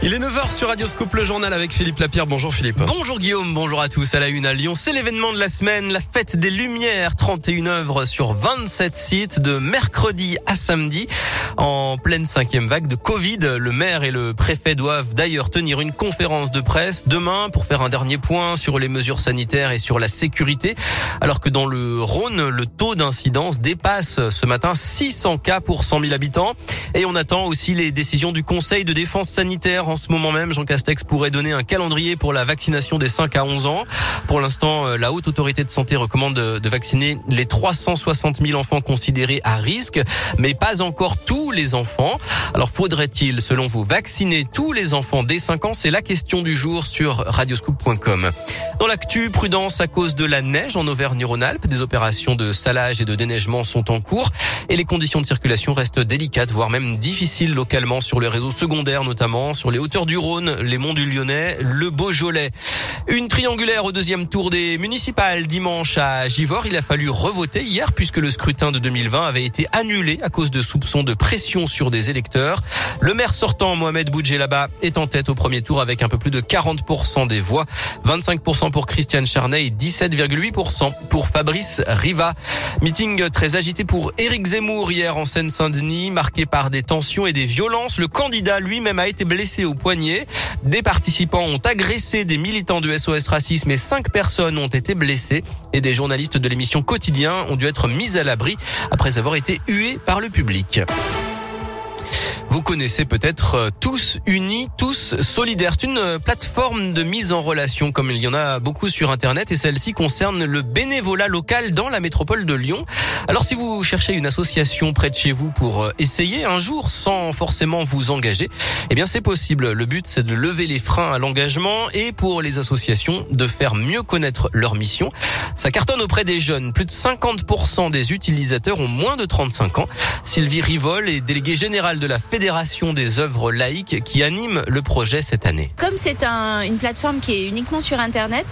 Il est 9h sur Radioscope, le journal avec Philippe Lapierre. Bonjour Philippe. Bonjour Guillaume, bonjour à tous. À la une à Lyon, c'est l'événement de la semaine, la fête des Lumières. 31 œuvres sur 27 sites de mercredi à samedi. En pleine cinquième vague de Covid, le maire et le préfet doivent d'ailleurs tenir une conférence de presse demain pour faire un dernier point sur les mesures sanitaires et sur la sécurité. Alors que dans le Rhône, le taux d'incidence dépasse ce matin 600 cas pour 100 000 habitants. Et on attend aussi les décisions du Conseil de défense sanitaire. En ce moment même, Jean Castex pourrait donner un calendrier pour la vaccination des 5 à 11 ans. Pour l'instant, euh, la Haute Autorité de Santé recommande de vacciner les 360 000 enfants considérés à risque, mais pas encore tous les enfants. Alors faudrait-il, selon vous, vacciner tous les enfants dès 5 ans? C'est la question du jour sur radioscoop.com. Dans l'actu, prudence à cause de la neige en Auvergne-Rhône-Alpes. Des opérations de salage et de déneigement sont en cours et les conditions de circulation restent délicates, voire même difficiles localement sur les réseaux secondaires, notamment sur les hauteurs du Rhône, les monts du Lyonnais, le Beaujolais. Une triangulaire au deuxième tour des municipales dimanche à Givors. Il a fallu revoter hier puisque le scrutin de 2020 avait été annulé à cause de soupçons de pression sur des électeurs. Le maire sortant, Mohamed Boudjelaba, est en tête au premier tour avec un peu plus de 40% des voix. 25% pour Christiane Charnay et 17,8% pour Fabrice Riva. Meeting très agité pour Éric Zemmour hier en Seine-Saint-Denis, marqué par des tensions et des violences. Le candidat lui-même a été blessé au poignet. Des participants ont agressé des militants de SOS Racisme et cinq personnes ont été blessées. Et des journalistes de l'émission Quotidien ont dû être mis à l'abri après avoir été hués par le public. Vous connaissez peut-être euh, tous unis, tous solidaires. C'est une euh, plateforme de mise en relation comme il y en a beaucoup sur Internet et celle-ci concerne le bénévolat local dans la métropole de Lyon. Alors si vous cherchez une association près de chez vous pour euh, essayer un jour sans forcément vous engager, eh bien c'est possible. Le but c'est de lever les freins à l'engagement et pour les associations de faire mieux connaître leur mission. Ça cartonne auprès des jeunes. Plus de 50% des utilisateurs ont moins de 35 ans. Sylvie Rivol est déléguée générale de la Fédération Fédération des œuvres laïques qui anime le projet cette année. Comme c'est un, une plateforme qui est uniquement sur Internet,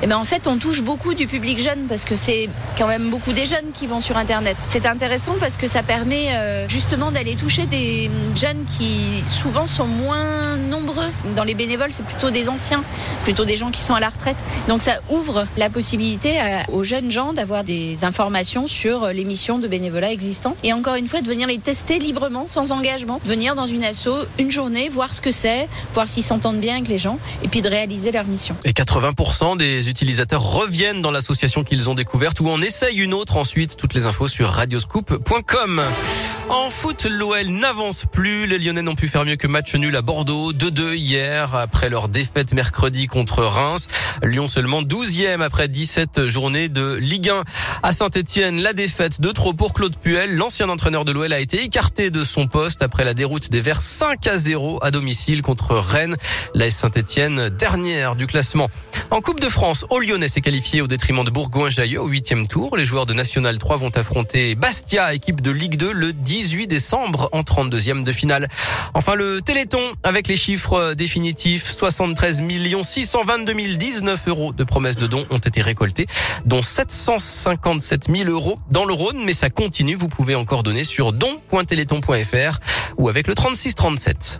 et eh ben en fait on touche beaucoup du public jeune parce que c'est quand même beaucoup des jeunes qui vont sur Internet. C'est intéressant parce que ça permet euh, justement d'aller toucher des jeunes qui souvent sont moins nombreux. Dans les bénévoles, c'est plutôt des anciens, plutôt des gens qui sont à la retraite. Donc ça ouvre la possibilité aux jeunes gens d'avoir des informations sur les missions de bénévolat existantes et encore une fois de venir les tester librement, sans engagement, venir dans une asso une journée, voir ce que c'est, voir s'ils s'entendent bien avec les gens et puis de réaliser leur mission. Et 80% des utilisateurs reviennent dans l'association qu'ils ont découverte ou en essayent une autre ensuite. Toutes les infos sur radioscoop.com. En foot, l'OL n'avance plus. Les Lyonnais n'ont pu faire mieux que match nul à Bordeaux. 2-2 hier après leur défaite mercredi contre Reims. Lyon seulement 12e après 17 journées de Ligue 1. À Saint-Etienne, la défaite de trop pour Claude Puel. L'ancien entraîneur de l'OL a été écarté de son poste après la déroute des Verts 5 à 0 à domicile contre Rennes. La Saint-Etienne dernière du classement. En Coupe de France, au Lyonnais s'est qualifié au détriment de Bourgoin-Jallieu au huitième tour. Les joueurs de National 3 vont affronter Bastia, équipe de Ligue 2, le 18 décembre en 32e de finale. Enfin, le Téléthon avec les chiffres définitifs. 73 622 019 euros de promesses de dons ont été récoltés, dont 757 000 euros dans le Rhône. Mais ça continue. Vous pouvez encore donner sur don.téléthon.fr ou avec le 3637.